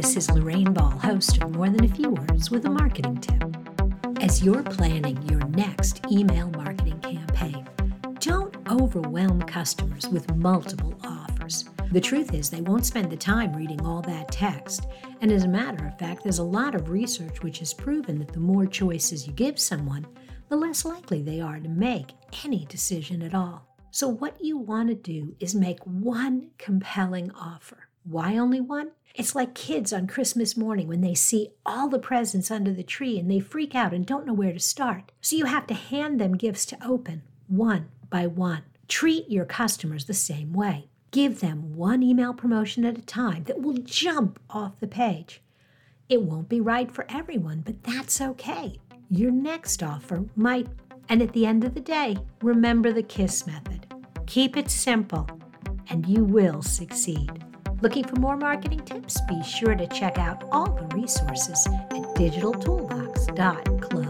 This is Lorraine Ball, host of More Than a Few Words with a marketing tip. As you're planning your next email marketing campaign, don't overwhelm customers with multiple offers. The truth is, they won't spend the time reading all that text. And as a matter of fact, there's a lot of research which has proven that the more choices you give someone, the less likely they are to make any decision at all. So, what you want to do is make one compelling offer. Why only one? It's like kids on Christmas morning when they see all the presents under the tree and they freak out and don't know where to start. So, you have to hand them gifts to open one by one. Treat your customers the same way. Give them one email promotion at a time that will jump off the page. It won't be right for everyone, but that's okay. Your next offer might and at the end of the day, remember the KISS method. Keep it simple, and you will succeed. Looking for more marketing tips? Be sure to check out all the resources at digitaltoolbox.com.